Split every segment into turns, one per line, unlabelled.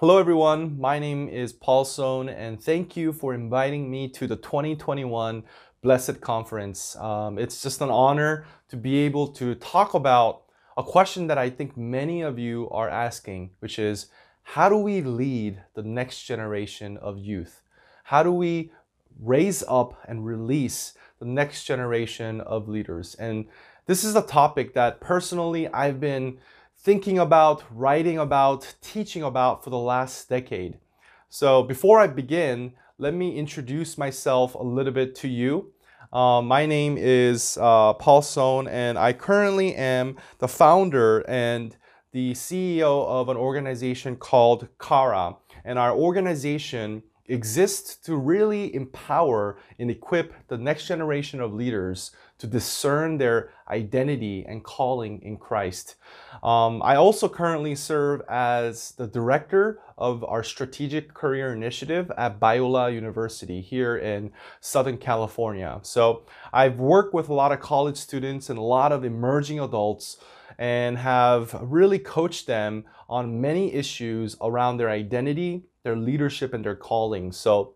Hello, everyone. My name is Paul Sohn, and thank you for inviting me to the 2021 Blessed Conference. Um, it's just an honor to be able to talk about a question that I think many of you are asking, which is how do we lead the next generation of youth? How do we raise up and release the next generation of leaders? And this is a topic that personally I've been thinking about, writing about, teaching about for the last decade. So before I begin, let me introduce myself a little bit to you. Uh, my name is uh, Paul Sohn, and I currently am the founder and the CEO of an organization called Qara. And our organization exists to really empower and equip the next generation of leaders to discern their identity and calling in Christ. Um, I also currently serve as the director of our strategic career initiative at Biola University here in Southern California. So I've worked with a lot of college students and a lot of emerging adults and have really coached them on many issues around their identity, their leadership, and their calling. So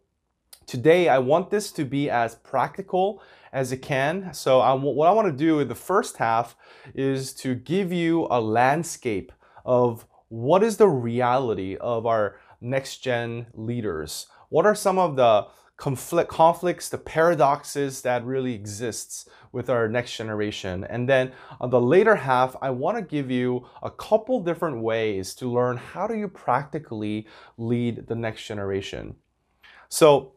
today I want this to be as practical as it can. So I, what I want to do in the first half is to give you a landscape of what is the reality of our next gen leaders. What are some of the conflict, conflicts, the paradoxes that really exists with our next generation. And then on the later half, I want to give you a couple different ways to learn how do you practically lead the next generation. So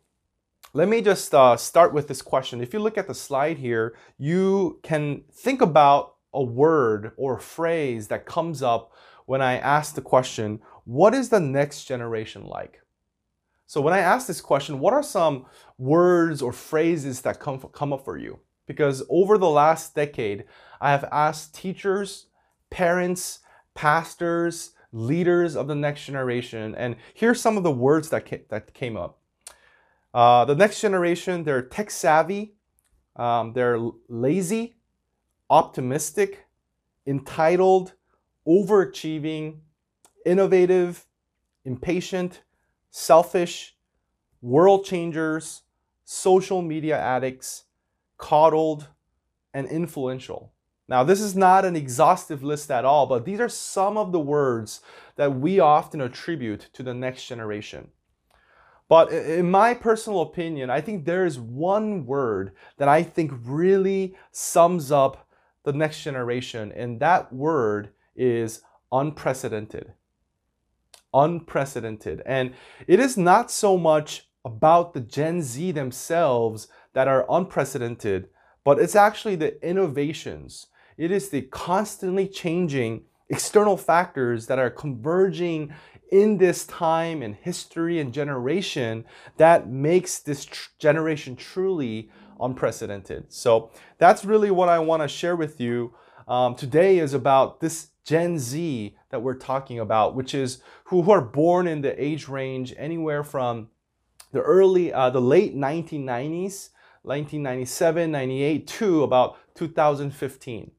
let me just uh, start with this question. If you look at the slide here, you can think about a word or a phrase that comes up when I ask the question, what is the next generation like? So when I ask this question, what are some words or phrases that come, come up for you? Because over the last decade, I have asked teachers, parents, pastors, leaders of the next generation, and here's some of the words that, ca- that came up. Uh, the next generation, they're tech savvy, um, they're lazy, optimistic, entitled, overachieving, innovative, impatient, selfish, world changers, social media addicts, coddled, and influential. Now, this is not an exhaustive list at all, but these are some of the words that we often attribute to the next generation. But in my personal opinion, I think there is one word that I think really sums up the next generation, and that word is unprecedented. Unprecedented. And it is not so much about the Gen Z themselves that are unprecedented, but it's actually the innovations. It is the constantly changing external factors that are converging in this time and history and generation that makes this tr- generation truly unprecedented. So that's really what I want to share with you um, today is about this Gen Z that we're talking about, which is who, who are born in the age range anywhere from the early, uh, the late 1990s, 1997, 98 to about 2015.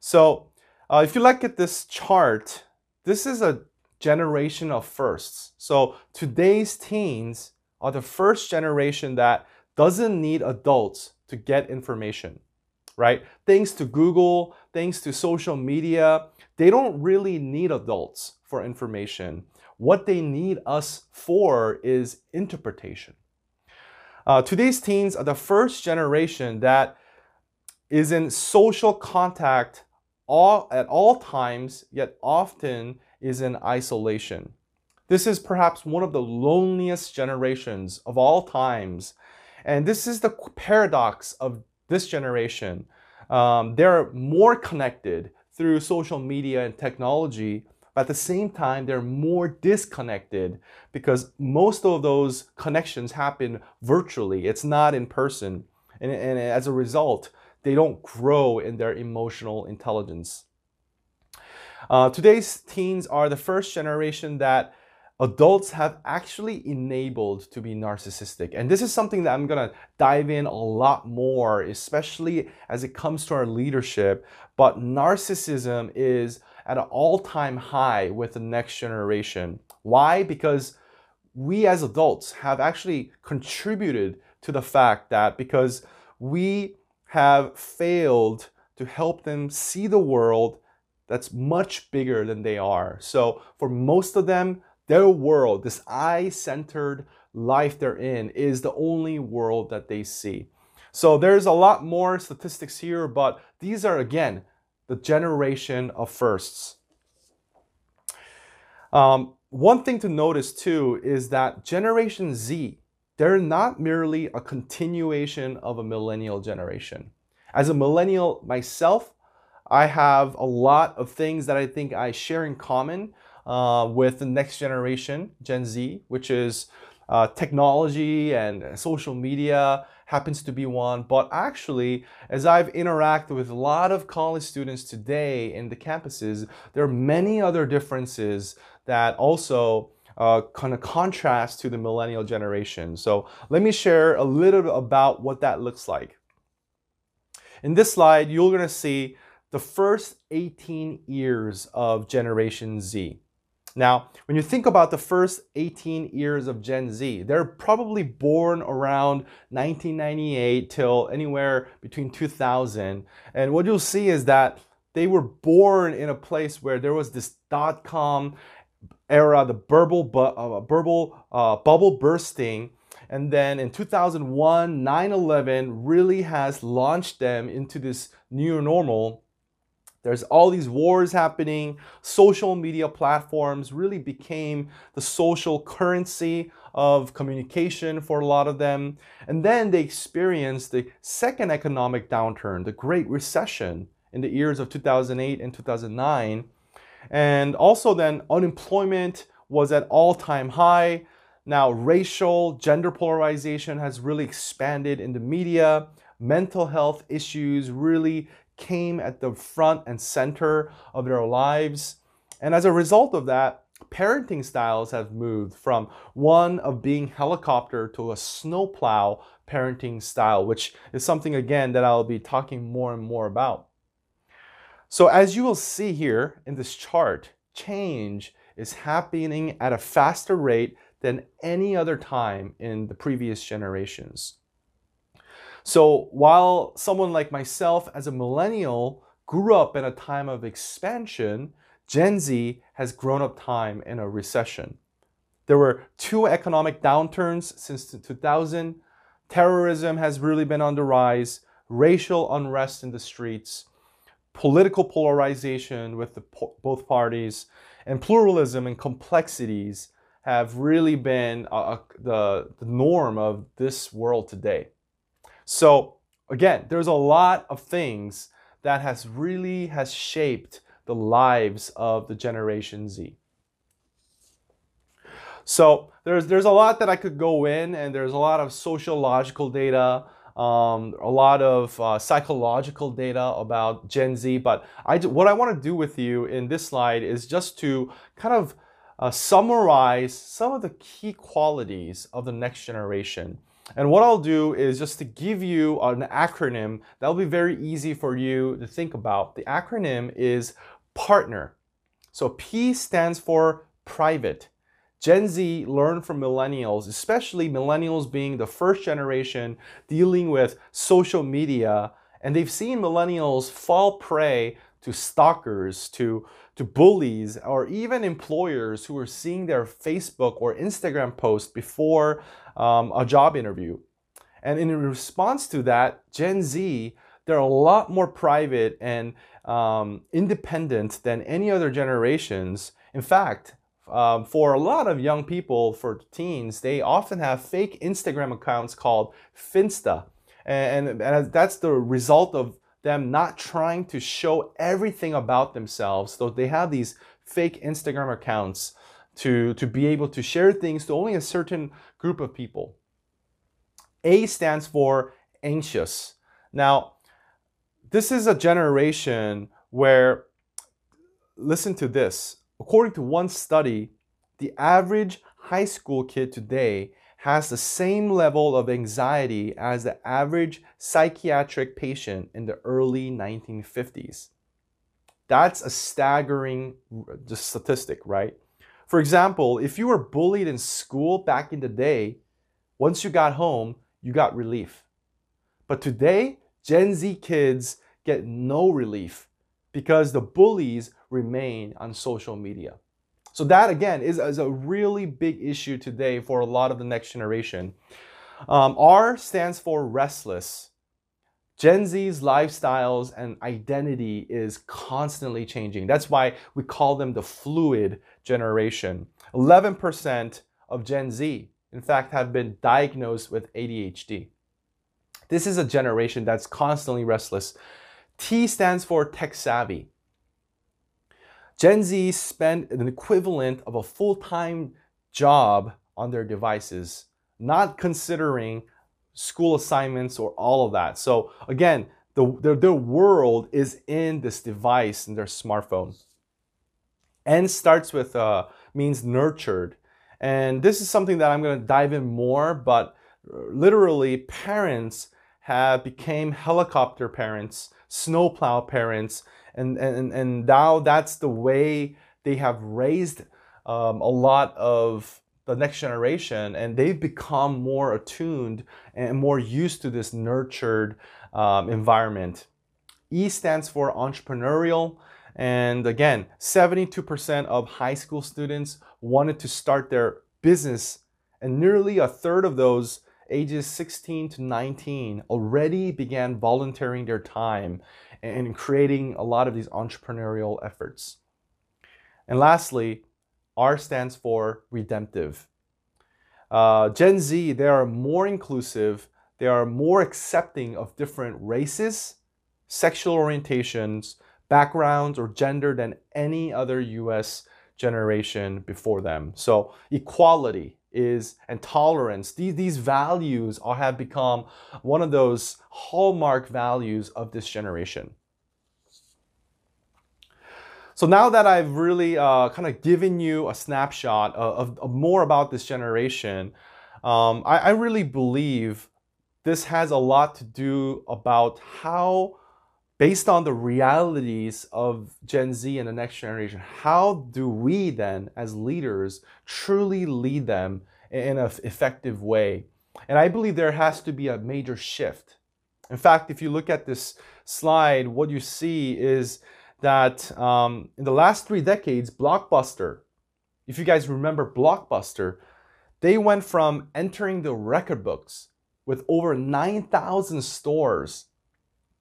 So uh, if you look at this chart, this is a generation of firsts. So today's teens are the first generation that doesn't need adults to get information, right? Thanks to Google, thanks to social media, they don't really need adults for information. What they need us for is interpretation. Uh, today's teens are the first generation that is in social contact all, at all times, yet often is in isolation. This is perhaps one of the loneliest generations of all times. And this is the paradox of this generation. Um, they're more connected through social media and technology, but at the same time, they're more disconnected because most of those connections happen virtually. It's not in person. And, and as a result, they don't grow in their emotional intelligence. Uh, today's teens are the first generation that adults have actually enabled to be narcissistic. And this is something that I'm gonna dive in a lot more, especially as it comes to our leadership. But narcissism is at an all time high with the next generation. Why? Because we as adults have actually contributed to the fact that because we have failed to help them see the world that's much bigger than they are. So for most of them, their world, this I centered life they're in, is the only world that they see. So there's a lot more statistics here, but these are again the generation of firsts. Um, one thing to notice too is that Generation Z, they're not merely a continuation of a millennial generation. As a millennial myself, I have a lot of things that I think I share in common uh, with the next generation, Gen Z, which is uh, technology and social media happens to be one. But actually, as I've interacted with a lot of college students today in the campuses, there are many other differences that also uh, kind of contrast to the millennial generation. So let me share a little bit about what that looks like. In this slide, you're going to see the first 18 years of Generation Z. Now, when you think about the first 18 years of Gen Z, they're probably born around 1998 till anywhere between 2000. And what you'll see is that they were born in a place where there was this dot com era, the bubble, bu uh, bubble, uh, bubble bursting. And then in 2001, 9 11 really has launched them into this new normal there's all these wars happening. Social media platforms really became the social currency of communication for a lot of them. And then they experienced the second economic downturn, the Great Recession in the years of 2008 and 2009. And also then unemployment was at all-time high. Now racial, gender polarization has really expanded in the media. Mental health issues really came at the front and center of their lives. And as a result of that, parenting styles have moved from one of being helicopter to a snowplow parenting style, which is something again that I'll be talking more and more about. So as you will see here in this chart, change is happening at a faster rate than any other time in the previous generations. So while someone like myself as a millennial grew up in a time of expansion, Gen Z has grown up time in a recession. There were two economic downturns since 2000. Terrorism has really been on the rise, racial unrest in the streets, political polarization with the, both parties, and pluralism and complexities have really been uh, the, the norm of this world today. So again, there's a lot of things that has really has shaped the lives of the Generation Z. So there's there's a lot that I could go in, and there's a lot of sociological data, um, a lot of uh, psychological data about Gen Z. But I what I want to do with you in this slide is just to kind of uh, summarize some of the key qualities of the next generation. And what I'll do is just to give you an acronym that'll be very easy for you to think about. The acronym is PARTNER. So P stands for private. Gen Z learned from millennials, especially millennials being the first generation dealing with social media, and they've seen millennials fall prey to stalkers, to, to bullies, or even employers who are seeing their Facebook or Instagram post before um, a job interview. And in response to that, Gen Z, they're a lot more private and um, independent than any other generations. In fact, um, for a lot of young people, for teens, they often have fake Instagram accounts called Finsta. And, and, and that's the result of them not trying to show everything about themselves. So they have these fake Instagram accounts to, to be able to share things to only a certain group of people. A stands for anxious. Now, this is a generation where, listen to this, according to one study, the average high school kid today has the same level of anxiety as the average psychiatric patient in the early 1950s. That's a staggering statistic, right? For example, if you were bullied in school back in the day, once you got home, you got relief. But today, Gen Z kids get no relief because the bullies remain on social media. So that again is, is a really big issue today for a lot of the next generation. Um, R stands for restless. Gen Z's lifestyles and identity is constantly changing. That's why we call them the fluid generation. 11% of Gen Z, in fact, have been diagnosed with ADHD. This is a generation that's constantly restless. T stands for tech savvy. Gen Z spend an equivalent of a full time job on their devices, not considering school assignments or all of that. So, again, the, their, their world is in this device, in their smartphone. N starts with uh, means nurtured. And this is something that I'm going to dive in more, but literally, parents have became helicopter parents, snowplow parents, and, and, and now that's the way they have raised um, a lot of the next generation and they've become more attuned and more used to this nurtured um, environment. E stands for entrepreneurial. And again, 72% of high school students wanted to start their business, and nearly a third of those ages 16 to 19 already began volunteering their time and creating a lot of these entrepreneurial efforts. And lastly, R stands for redemptive. Uh, Gen Z, they are more inclusive, they are more accepting of different races, sexual orientations, backgrounds, or gender than any other US generation before them. So, equality is and tolerance. These, these values are, have become one of those hallmark values of this generation. So now that I've really uh, kind of given you a snapshot of, of, of more about this generation, um, I, I really believe this has a lot to do about how, based on the realities of Gen Z and the next generation, how do we then, as leaders, truly lead them in an effective way? And I believe there has to be a major shift. In fact, if you look at this slide, what you see is that um, in the last three decades, Blockbuster, if you guys remember Blockbuster, they went from entering the record books with over 9,000 stores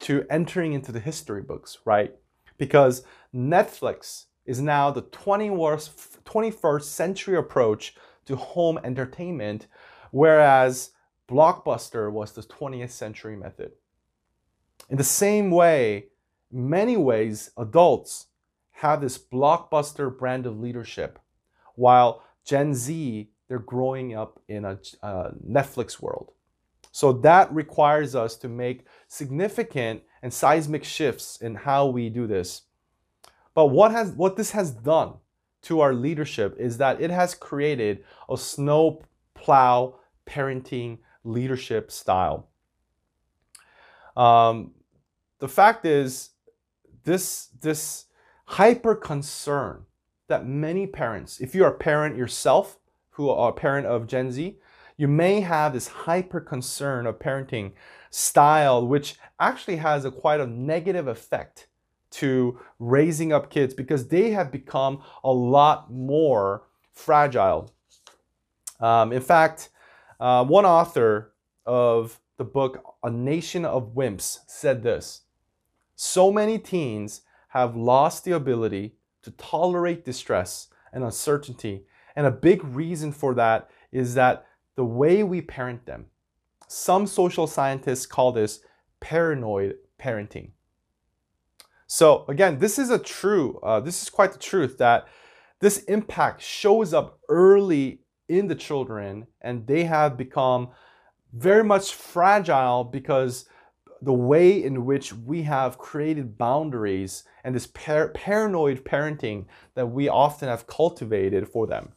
to entering into the history books, right? Because Netflix is now the 21st century approach to home entertainment, whereas Blockbuster was the 20th century method. In the same way, many ways, adults have this blockbuster brand of leadership, while Gen Z, they're growing up in a uh, Netflix world. So that requires us to make significant and seismic shifts in how we do this. But what has what this has done to our leadership is that it has created a snow plow parenting leadership style. Um, the fact is, this this hyper concern that many parents, if you are a parent yourself who are a parent of Gen Z, you may have this hyper concern of parenting style, which actually has a quite a negative effect to raising up kids because they have become a lot more fragile. Um, in fact, uh, one author of the book A Nation of Wimps said this so many teens have lost the ability to tolerate distress and uncertainty. And a big reason for that is that the way we parent them. Some social scientists call this paranoid parenting. So again, this is a true, uh, this is quite the truth that this impact shows up early in the children and they have become very much fragile because the way in which we have created boundaries and this par- paranoid parenting that we often have cultivated for them.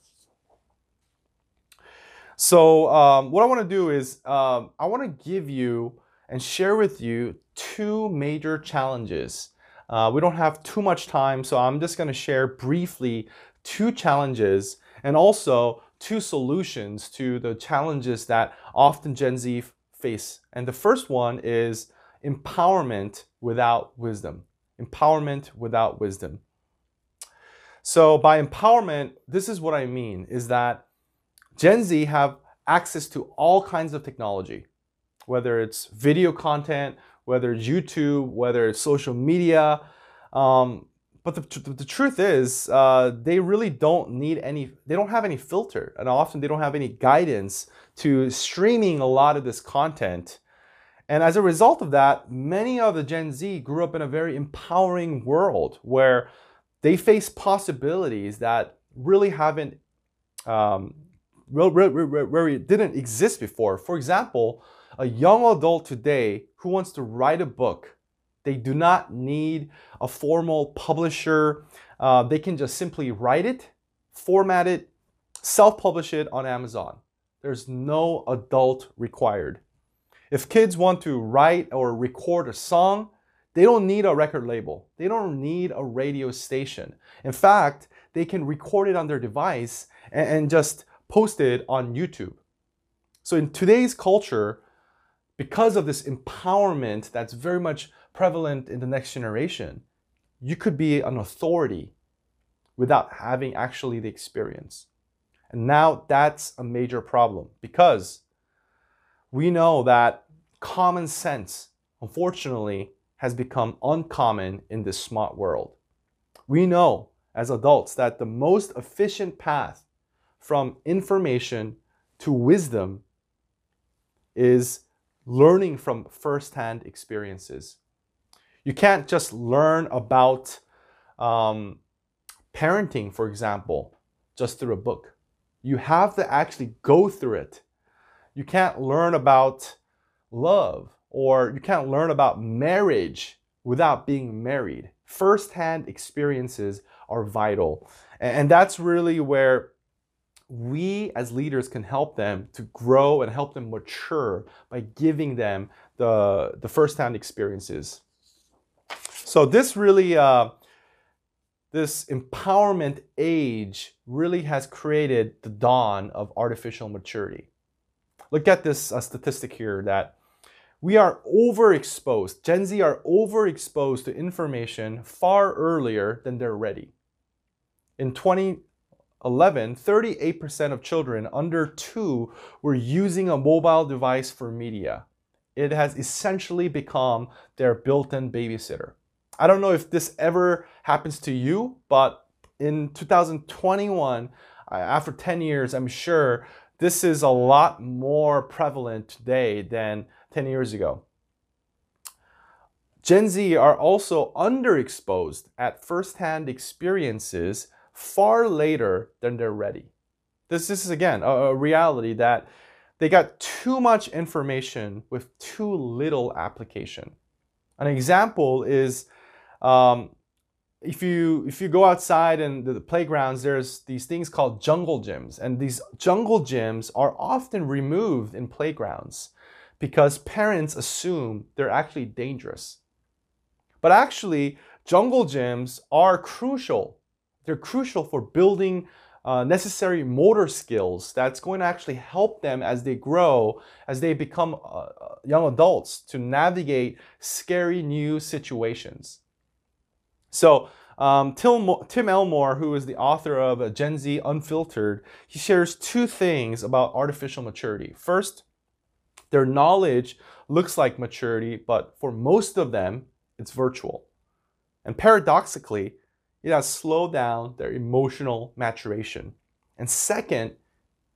So, um, what I want to do is um, I want to give you and share with you two major challenges. Uh, we don't have too much time, so I'm just going to share briefly two challenges and also two solutions to the challenges that often Gen Z face. And the first one is empowerment without wisdom. Empowerment without wisdom. So by empowerment, this is what I mean is that Gen Z have access to all kinds of technology, whether it's video content, whether it's YouTube, whether it's social media. Um, but the, the, the, truth is, uh, they really don't need any, they don't have any filter. And often they don't have any guidance to streaming a lot of this content. And as a result of that, many of the Gen Z grew up in a very empowering world where they face possibilities that really haven't, um, really, really didn't exist before. For example, a young adult today who wants to write a book they do not need a formal publisher. Uh, they can just simply write it, format it, self publish it on Amazon. There's no adult required. If kids want to write or record a song, they don't need a record label. They don't need a radio station. In fact, they can record it on their device and, and just post it on YouTube. So in today's culture, because of this empowerment that's very much prevalent in the next generation, you could be an authority without having actually the experience. And now that's a major problem because we know that common sense, unfortunately, has become uncommon in this smart world. We know as adults that the most efficient path from information to wisdom is learning from firsthand experiences. You can't just learn about um, parenting, for example, just through a book. You have to actually go through it. You can't learn about love or you can't learn about marriage without being married. First-hand experiences are vital. And that's really where we as leaders can help them to grow and help them mature by giving them the, the first-hand experiences. So this really, uh, this empowerment age really has created the dawn of artificial maturity. Look at this uh, statistic here that we are overexposed. Gen Z are overexposed to information far earlier than they're ready. In 2011, 38% of children under two were using a mobile device for media. It has essentially become their built in babysitter. I don't know if this ever happens to you, but in 2021, uh, after 10 years, I'm sure this is a lot more prevalent today than 10 years ago. Gen Z are also underexposed at firsthand experiences far later than they're ready. This, this is again a, a reality that they got too much information with too little application. An example is um, if you if you go outside and the, the playgrounds, there's these things called jungle gyms, and these jungle gyms are often removed in playgrounds because parents assume they're actually dangerous. But actually, jungle gyms are crucial. They're crucial for building uh, necessary motor skills that's going to actually help them as they grow, as they become uh, uh young adults to navigate scary new situations. So um, Tim, Tim Elmore, who is the author of Gen Z Unfiltered, he shares two things about artificial maturity. First, their knowledge looks like maturity, but for most of them, it's virtual. And paradoxically, it has slowed down their emotional maturation. And second,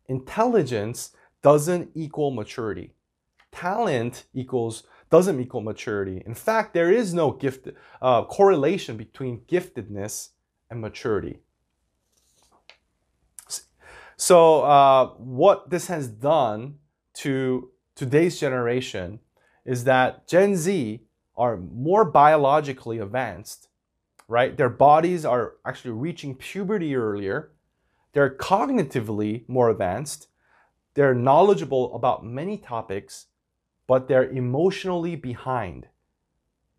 intelligence doesn't equal maturity. Talent equals doesn't equal maturity. In fact, there is no gift uh, correlation between giftedness and maturity. So, uh, what this has done to today's generation is that Gen Z are more biologically advanced, right? Their bodies are actually reaching puberty earlier. They're cognitively more advanced. They're knowledgeable about many topics but they're emotionally behind.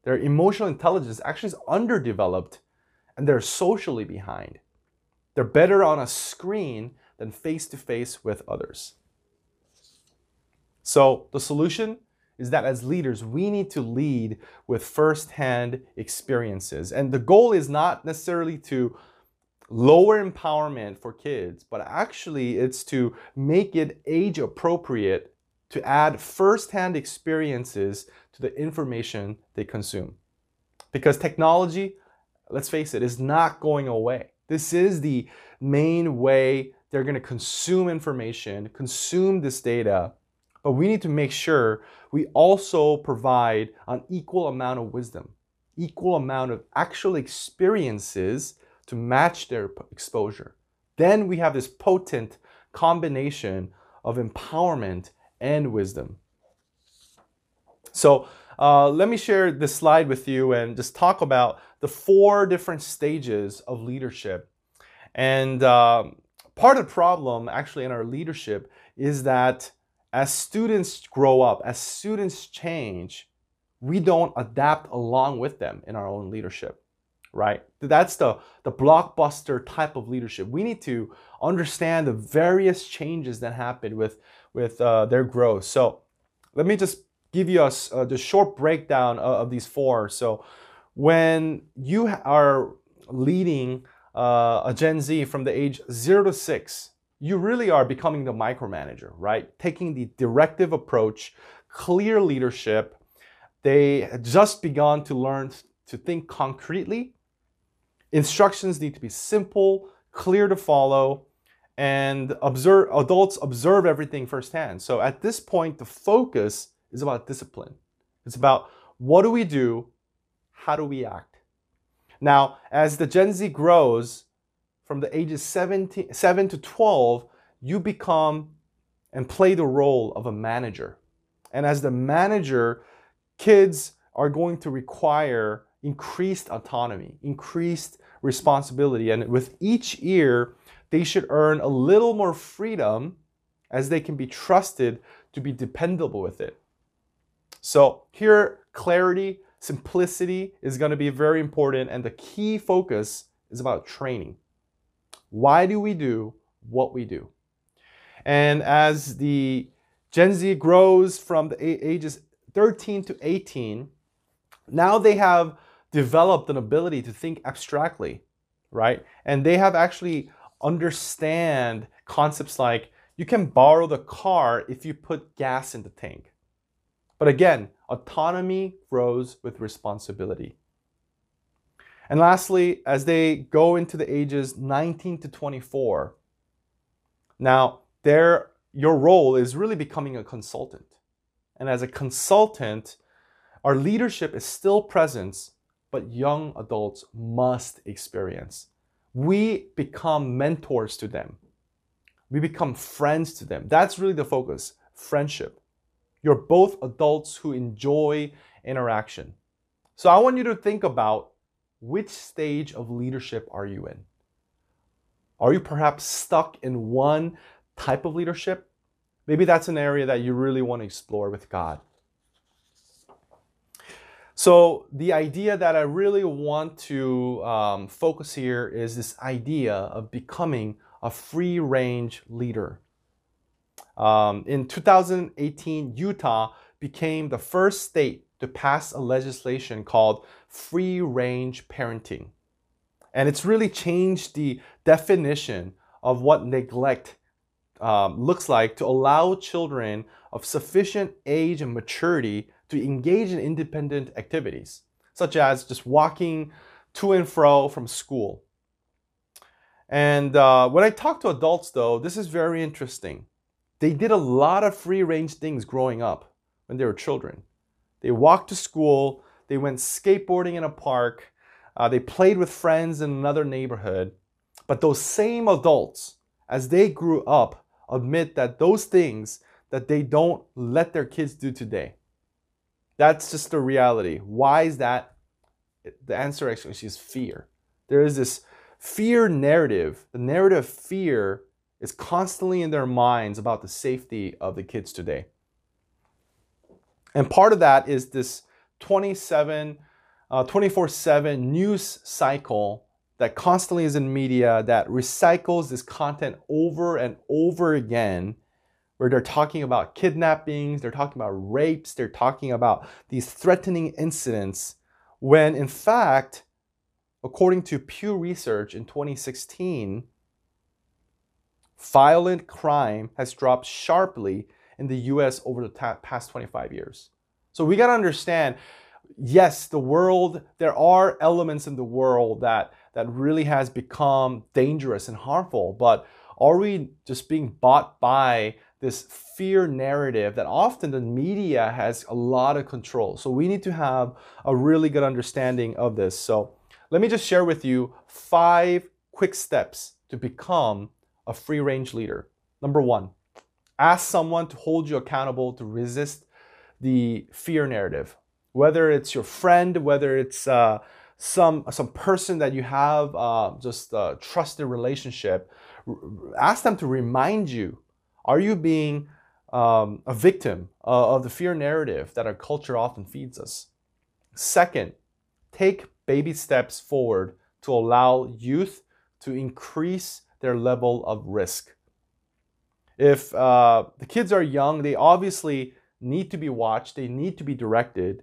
Their emotional intelligence actually is underdeveloped and they're socially behind. They're better on a screen than face to face with others. So, the solution is that as leaders, we need to lead with firsthand experiences. And the goal is not necessarily to lower empowerment for kids, but actually it's to make it age appropriate to add firsthand experiences to the information they consume. Because technology, let's face it, is not going away. This is the main way they're going to consume information, consume this data. But we need to make sure we also provide an equal amount of wisdom, equal amount of actual experiences to match their exposure. Then we have this potent combination of empowerment and wisdom. So uh, let me share this slide with you and just talk about the four different stages of leadership. And um, part of the problem actually in our leadership is that as students grow up, as students change, we don't adapt along with them in our own leadership, right? That's the, the blockbuster type of leadership. We need to understand the various changes that happen with, with uh, their growth. So let me just give you a, uh, the short breakdown of, of, these four. So when you are leading uh, a Gen Z from the age zero to six, you really are becoming the micromanager, right? Taking the directive approach, clear leadership. They just begun to learn to think concretely. Instructions need to be simple, clear to follow, and observe adults observe everything firsthand. So at this point, the focus is about discipline. It's about what do we do? How do we act? Now, as the Gen Z grows, from the ages 17, 7 to 12, you become and play the role of a manager. And as the manager, kids are going to require increased autonomy, increased responsibility. And with each year, they should earn a little more freedom as they can be trusted to be dependable with it. So, here, clarity, simplicity is going to be very important, and the key focus is about training. Why do we do what we do? And as the Gen Z grows from the ages 13 to 18, now they have developed an ability to think abstractly, right? And they have actually understand concepts like you can borrow the car if you put gas in the tank. But again, autonomy grows with responsibility. And lastly, as they go into the ages 19 to 24, now their, your role is really becoming a consultant. And as a consultant, our leadership is still present, but young adults must experience. We become mentors to them. We become friends to them. That's really the focus friendship. You're both adults who enjoy interaction. So I want you to think about which stage of leadership are you in? Are you perhaps stuck in one type of leadership? Maybe that's an area that you really want to explore with God. So, the idea that I really want to um, focus here is this idea of becoming a free range leader. Um, in 2018, Utah became the first state to pass a legislation called free range parenting. And it's really changed the definition of what neglect um, looks like to allow children of sufficient age and maturity to engage in independent activities, such as just walking to and fro from school. And uh, when I talk to adults, though, this is very interesting. They did a lot of free range things growing up when they were children. They walked to school, they went skateboarding in a park, uh, they played with friends in another neighborhood. But those same adults, as they grew up, admit that those things that they don't let their kids do today. That's just the reality. Why is that? The answer actually is fear. There is this fear narrative. The narrative of fear is constantly in their minds about the safety of the kids today. And part of that is this 27, uh, 24 7 news cycle that constantly is in media that recycles this content over and over again where they're talking about kidnappings, they're talking about rapes, they're talking about these threatening incidents, when in fact, according to Pew Research in 2016, violent crime has dropped sharply in the US over the past 25 years. So we got to understand yes, the world, there are elements in the world that, that really has become dangerous and harmful, but are we just being bought by this fear narrative that often the media has a lot of control. So we need to have a really good understanding of this. So let me just share with you five quick steps to become a free range leader. Number one, ask someone to hold you accountable to resist the fear narrative. Whether it's your friend, whether it's uh, some some person that you have uh, just a trusted relationship, ask them to remind you are you being um, a victim uh, of the fear narrative that our culture often feeds us? Second, take baby steps forward to allow youth to increase their level of risk. If uh, the kids are young, they obviously need to be watched, they need to be directed.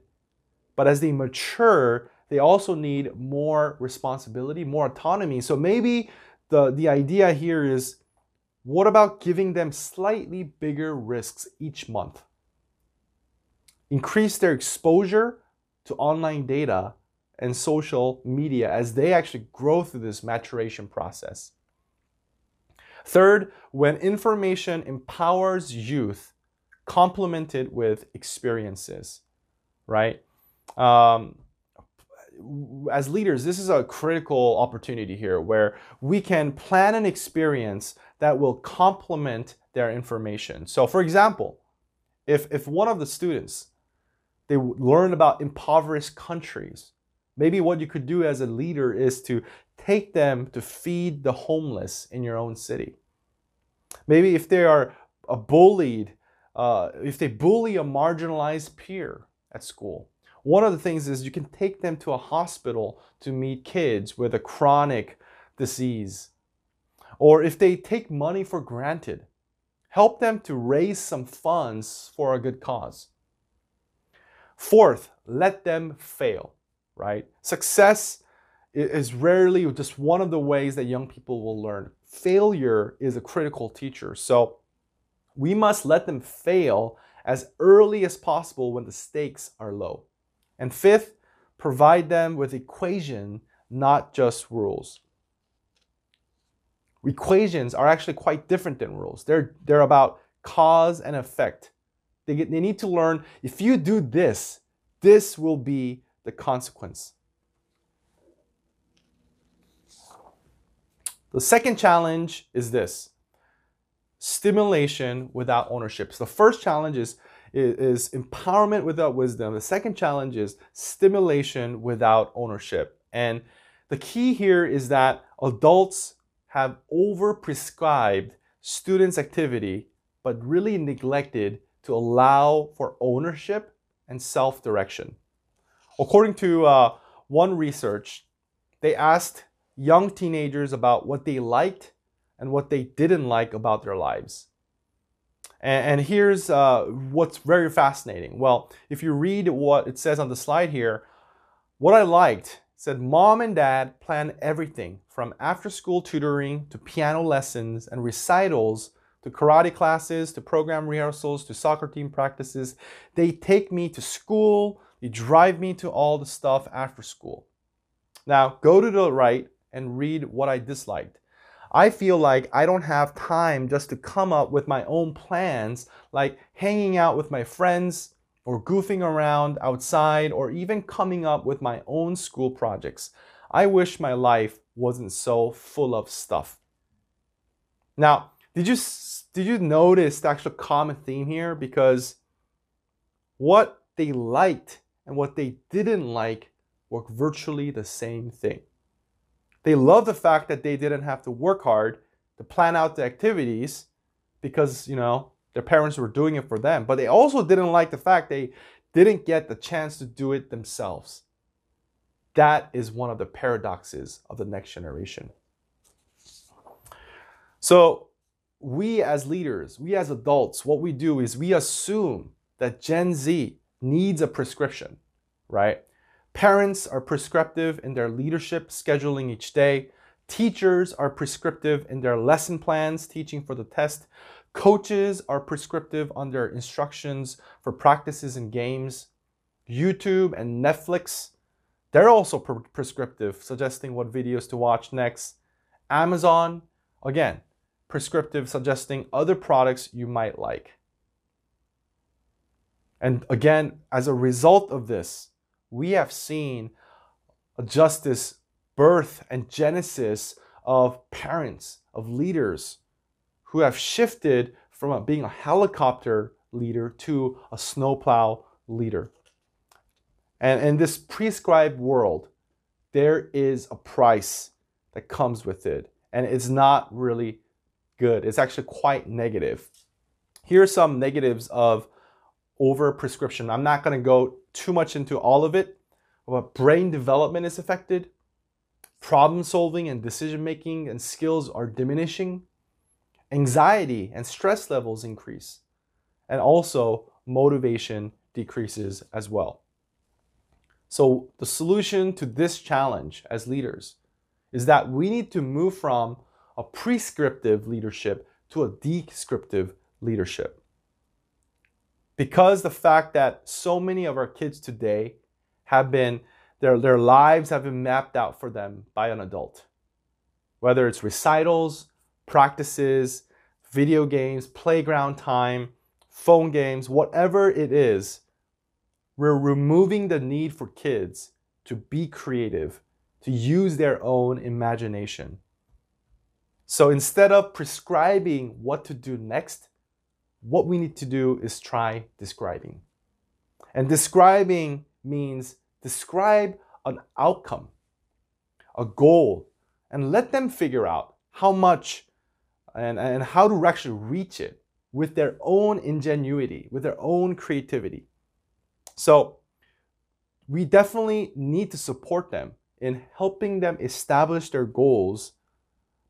But as they mature, they also need more responsibility, more autonomy. So maybe the, the idea here is what about giving them slightly bigger risks each month? Increase their exposure to online data and social media as they actually grow through this maturation process. Third, when information empowers youth, complemented with experiences, right? Um, as leaders, this is a critical opportunity here where we can plan an experience that will complement their information. So, for example, if, if one of the students they learn about impoverished countries, maybe what you could do as a leader is to take them to feed the homeless in your own city. Maybe if they are bullied, uh, if they bully a marginalized peer at school, one of the things is you can take them to a hospital to meet kids with a chronic disease. Or if they take money for granted, help them to raise some funds for a good cause. Fourth, let them fail, right? Success is rarely just one of the ways that young people will learn. Failure is a critical teacher. So we must let them fail as early as possible when the stakes are low. And fifth, provide them with equation, not just rules. Equations are actually quite different than rules. They're, they're about cause and effect. They, get, they need to learn if you do this, this will be the consequence. The second challenge is this stimulation without ownership. So the first challenge is is, empowerment without wisdom. The second challenge is stimulation without ownership. And the key here is that adults have over prescribed students' activity, but really neglected to allow for ownership and self direction. According to uh, one research, they asked young teenagers about what they liked and what they didn't like about their lives. And, and here's uh, what's very fascinating. Well, if you read what it says on the slide here, what I liked said mom and dad plan everything from after school tutoring to piano lessons and recitals to karate classes to program rehearsals to soccer team practices. They take me to school, they drive me to all the stuff after school. Now, go to the right and read what I disliked. I feel like I don't have time just to come up with my own plans, like hanging out with my friends or goofing around outside or even coming up with my own school projects. I wish my life wasn't so full of stuff. Now, did you did you notice the actual common theme here because what they liked and what they didn't like were virtually the same thing. They love the fact that they didn't have to work hard to plan out the activities because, you know, their parents were doing it for them. But they also didn't like the fact they didn't get the chance to do it themselves. That is one of the paradoxes of the next generation. So, we as leaders, we as adults, what we do is we assume that Gen Z needs a prescription, right? Parents are prescriptive in their leadership scheduling each day. Teachers are prescriptive in their lesson plans, teaching for the test. Coaches are prescriptive on their instructions for practices and games. YouTube and Netflix, they're also pre- prescriptive, suggesting what videos to watch next. Amazon, again, prescriptive, suggesting other products you might like. And again, as a result of this, we have seen a justice birth and genesis of parents, of leaders who have shifted from being a helicopter leader to a snowplow leader. And in this prescribed world, there is a price that comes with it. And it's not really good. It's actually quite negative. Here are some negatives of over prescription. I'm not going to go too much into all of it, but brain development is affected. Problem solving and decision making and skills are diminishing. Anxiety and stress levels increase. And also, motivation decreases as well. So, the solution to this challenge as leaders is that we need to move from a prescriptive leadership to a descriptive leadership. Because the fact that so many of our kids today have been, their, their lives have been mapped out for them by an adult. Whether it's recitals, practices, video games, playground time, phone games, whatever it is, we're removing the need for kids to be creative, to use their own imagination. So instead of prescribing what to do next, what we need to do is try describing. And describing means describe an outcome, a goal, and let them figure out how much and, and how to actually reach it with their own ingenuity, with their own creativity. So we definitely need to support them in helping them establish their goals,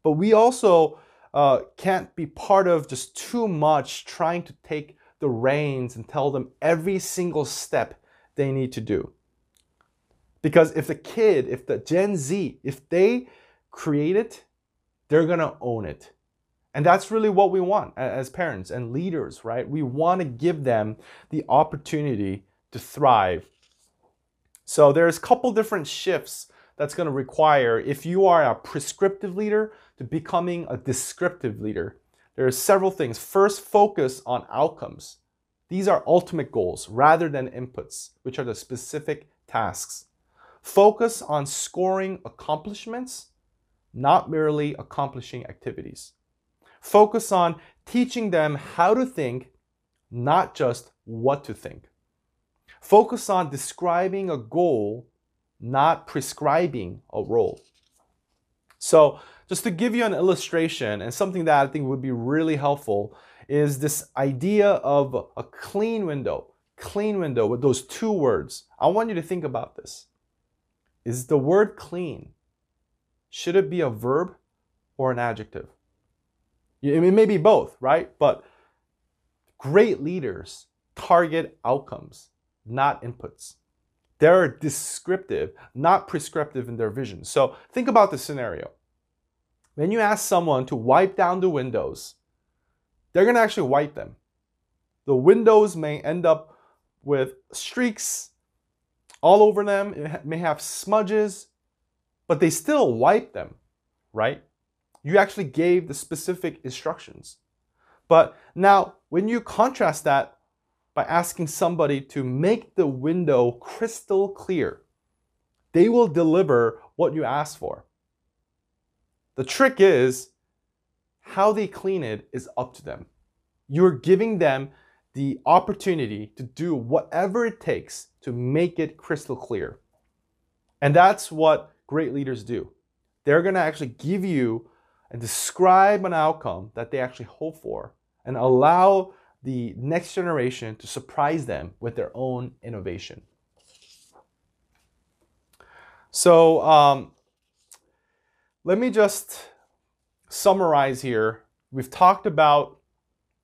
but we also uh, can't be part of just too much trying to take the reins and tell them every single step they need to do. Because if the kid, if the Gen Z, if they create it, they're gonna own it. And that's really what we want as parents and leaders, right? We wanna give them the opportunity to thrive. So there's a couple different shifts that's to require if you are a prescriptive leader to becoming a descriptive leader. There are several things. First, focus on outcomes. These are ultimate goals rather than inputs, which are the specific tasks. Focus on scoring accomplishments, not merely accomplishing activities. Focus on teaching them how to think, not just what to think. Focus on describing a goal, not prescribing a role. So, just to give you an illustration and something that I think would be really helpful is this idea of a clean window. Clean window with those two words. I want you to think about this. Is the word clean, should it be a verb or an adjective? It may be both, right? But great leaders target outcomes not inputs. They're descriptive, not prescriptive in their vision. So think about the scenario. When you ask someone to wipe down the windows, they're to actually wipe them. The windows may end up with streaks all over them, it may have smudges, but they still wipe them, right? You actually gave the specific instructions. But now, when you contrast that by asking somebody to make the window crystal clear. They will deliver what you ask for. The trick is how they clean it is up to them. You're giving them the opportunity to do whatever it takes to make it crystal clear. And that's what great leaders do. They're going to actually give you and describe an outcome that they actually hope for and allow the next generation to surprise them with their own innovation. So um, let me just summarize here. We've talked about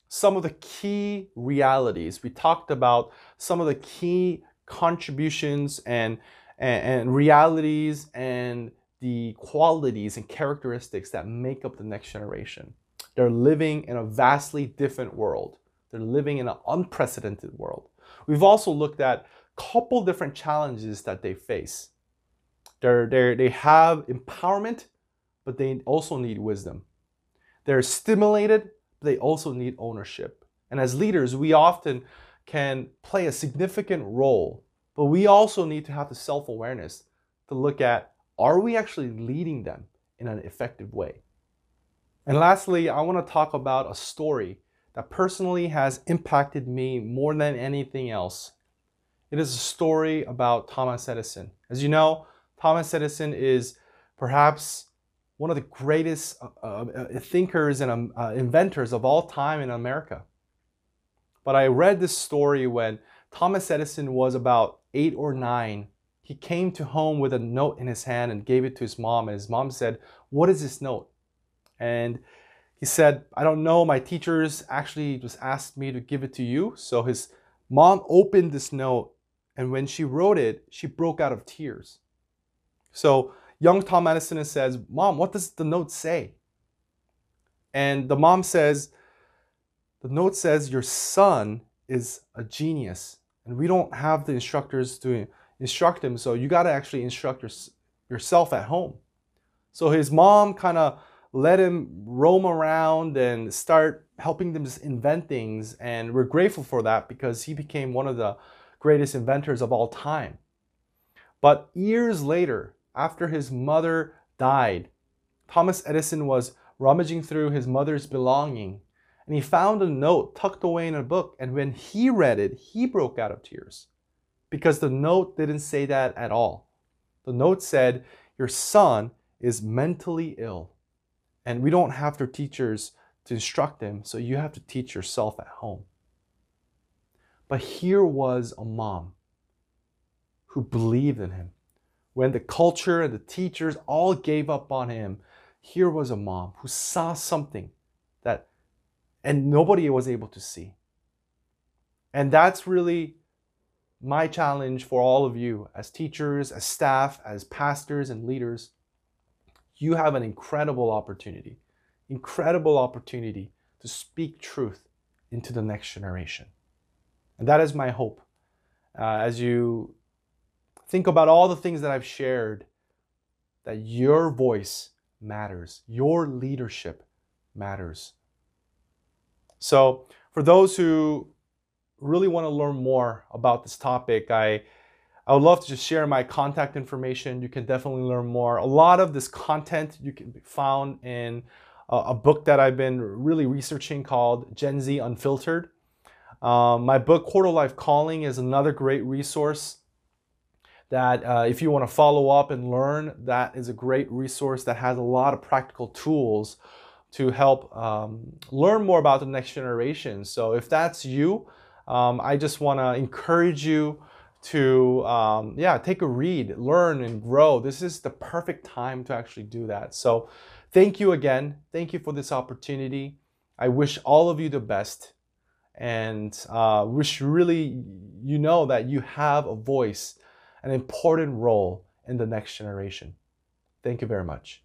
some of the key realities. We talked about some of the key contributions and, and, and realities and the qualities and characteristics that make up the next generation. They're living in a vastly different world. They're living in an unprecedented world. We've also looked at a couple different challenges that they face. They're, they're, they have empowerment, but they also need wisdom. They're stimulated, but they also need ownership. And as leaders, we often can play a significant role, but we also need to have the self awareness to look at are we actually leading them in an effective way? And lastly, I want to talk about a story that personally has impacted me more than anything else. It is a story about Thomas Edison. As you know, Thomas Edison is perhaps one of the greatest uh, uh, thinkers and um, uh, inventors of all time in America. But I read this story when Thomas Edison was about eight or nine. He came to home with a note in his hand and gave it to his mom. And his mom said, What is this note? And he said, I don't know. My teachers actually just asked me to give it to you. So his mom opened this note. And when she wrote it, she broke out of tears. So young Tom Edison says, Mom, what does the note say? And the mom says, The note says, Your son is a genius. And we don't have the instructors to instruct him. So you got to actually instruct your, yourself at home. So his mom kind of let him roam around and start helping them invent things. And we're grateful for that because he became one of the greatest inventors of all time. But years later, after his mother died, Thomas Edison was rummaging through his mother's belonging and he found a note tucked away in a book. And when he read it, he broke out of tears because the note didn't say that at all. The note said, Your son is mentally ill and we don't have their teachers to instruct him, so you have to teach yourself at home. But here was a mom who believed in him. When the culture and the teachers all gave up on him, here was a mom who saw something that and nobody was able to see. And that's really my challenge for all of you as teachers, as staff, as pastors and leaders you have an incredible opportunity, incredible opportunity to speak truth into the next generation. And that is my hope. Uh, as you think about all the things that I've shared, that your voice matters, your leadership matters. So, for those who really want to learn more about this topic, I I would love to just share my contact information. You can definitely learn more. A lot of this content you can found in a, a book that I've been really researching called Gen Z Unfiltered. Um, my book, Quarter Life Calling, is another great resource that uh, if you want to follow up and learn, that is a great resource that has a lot of practical tools to help um, learn more about the next generation. So if that's you, um, I just want to encourage you to um, yeah take a read learn and grow. This is the perfect time to actually do that. So thank you again. Thank you for this opportunity. I wish all of you the best and uh, wish really you know that you have a voice an important role in the next generation. Thank you very much